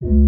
you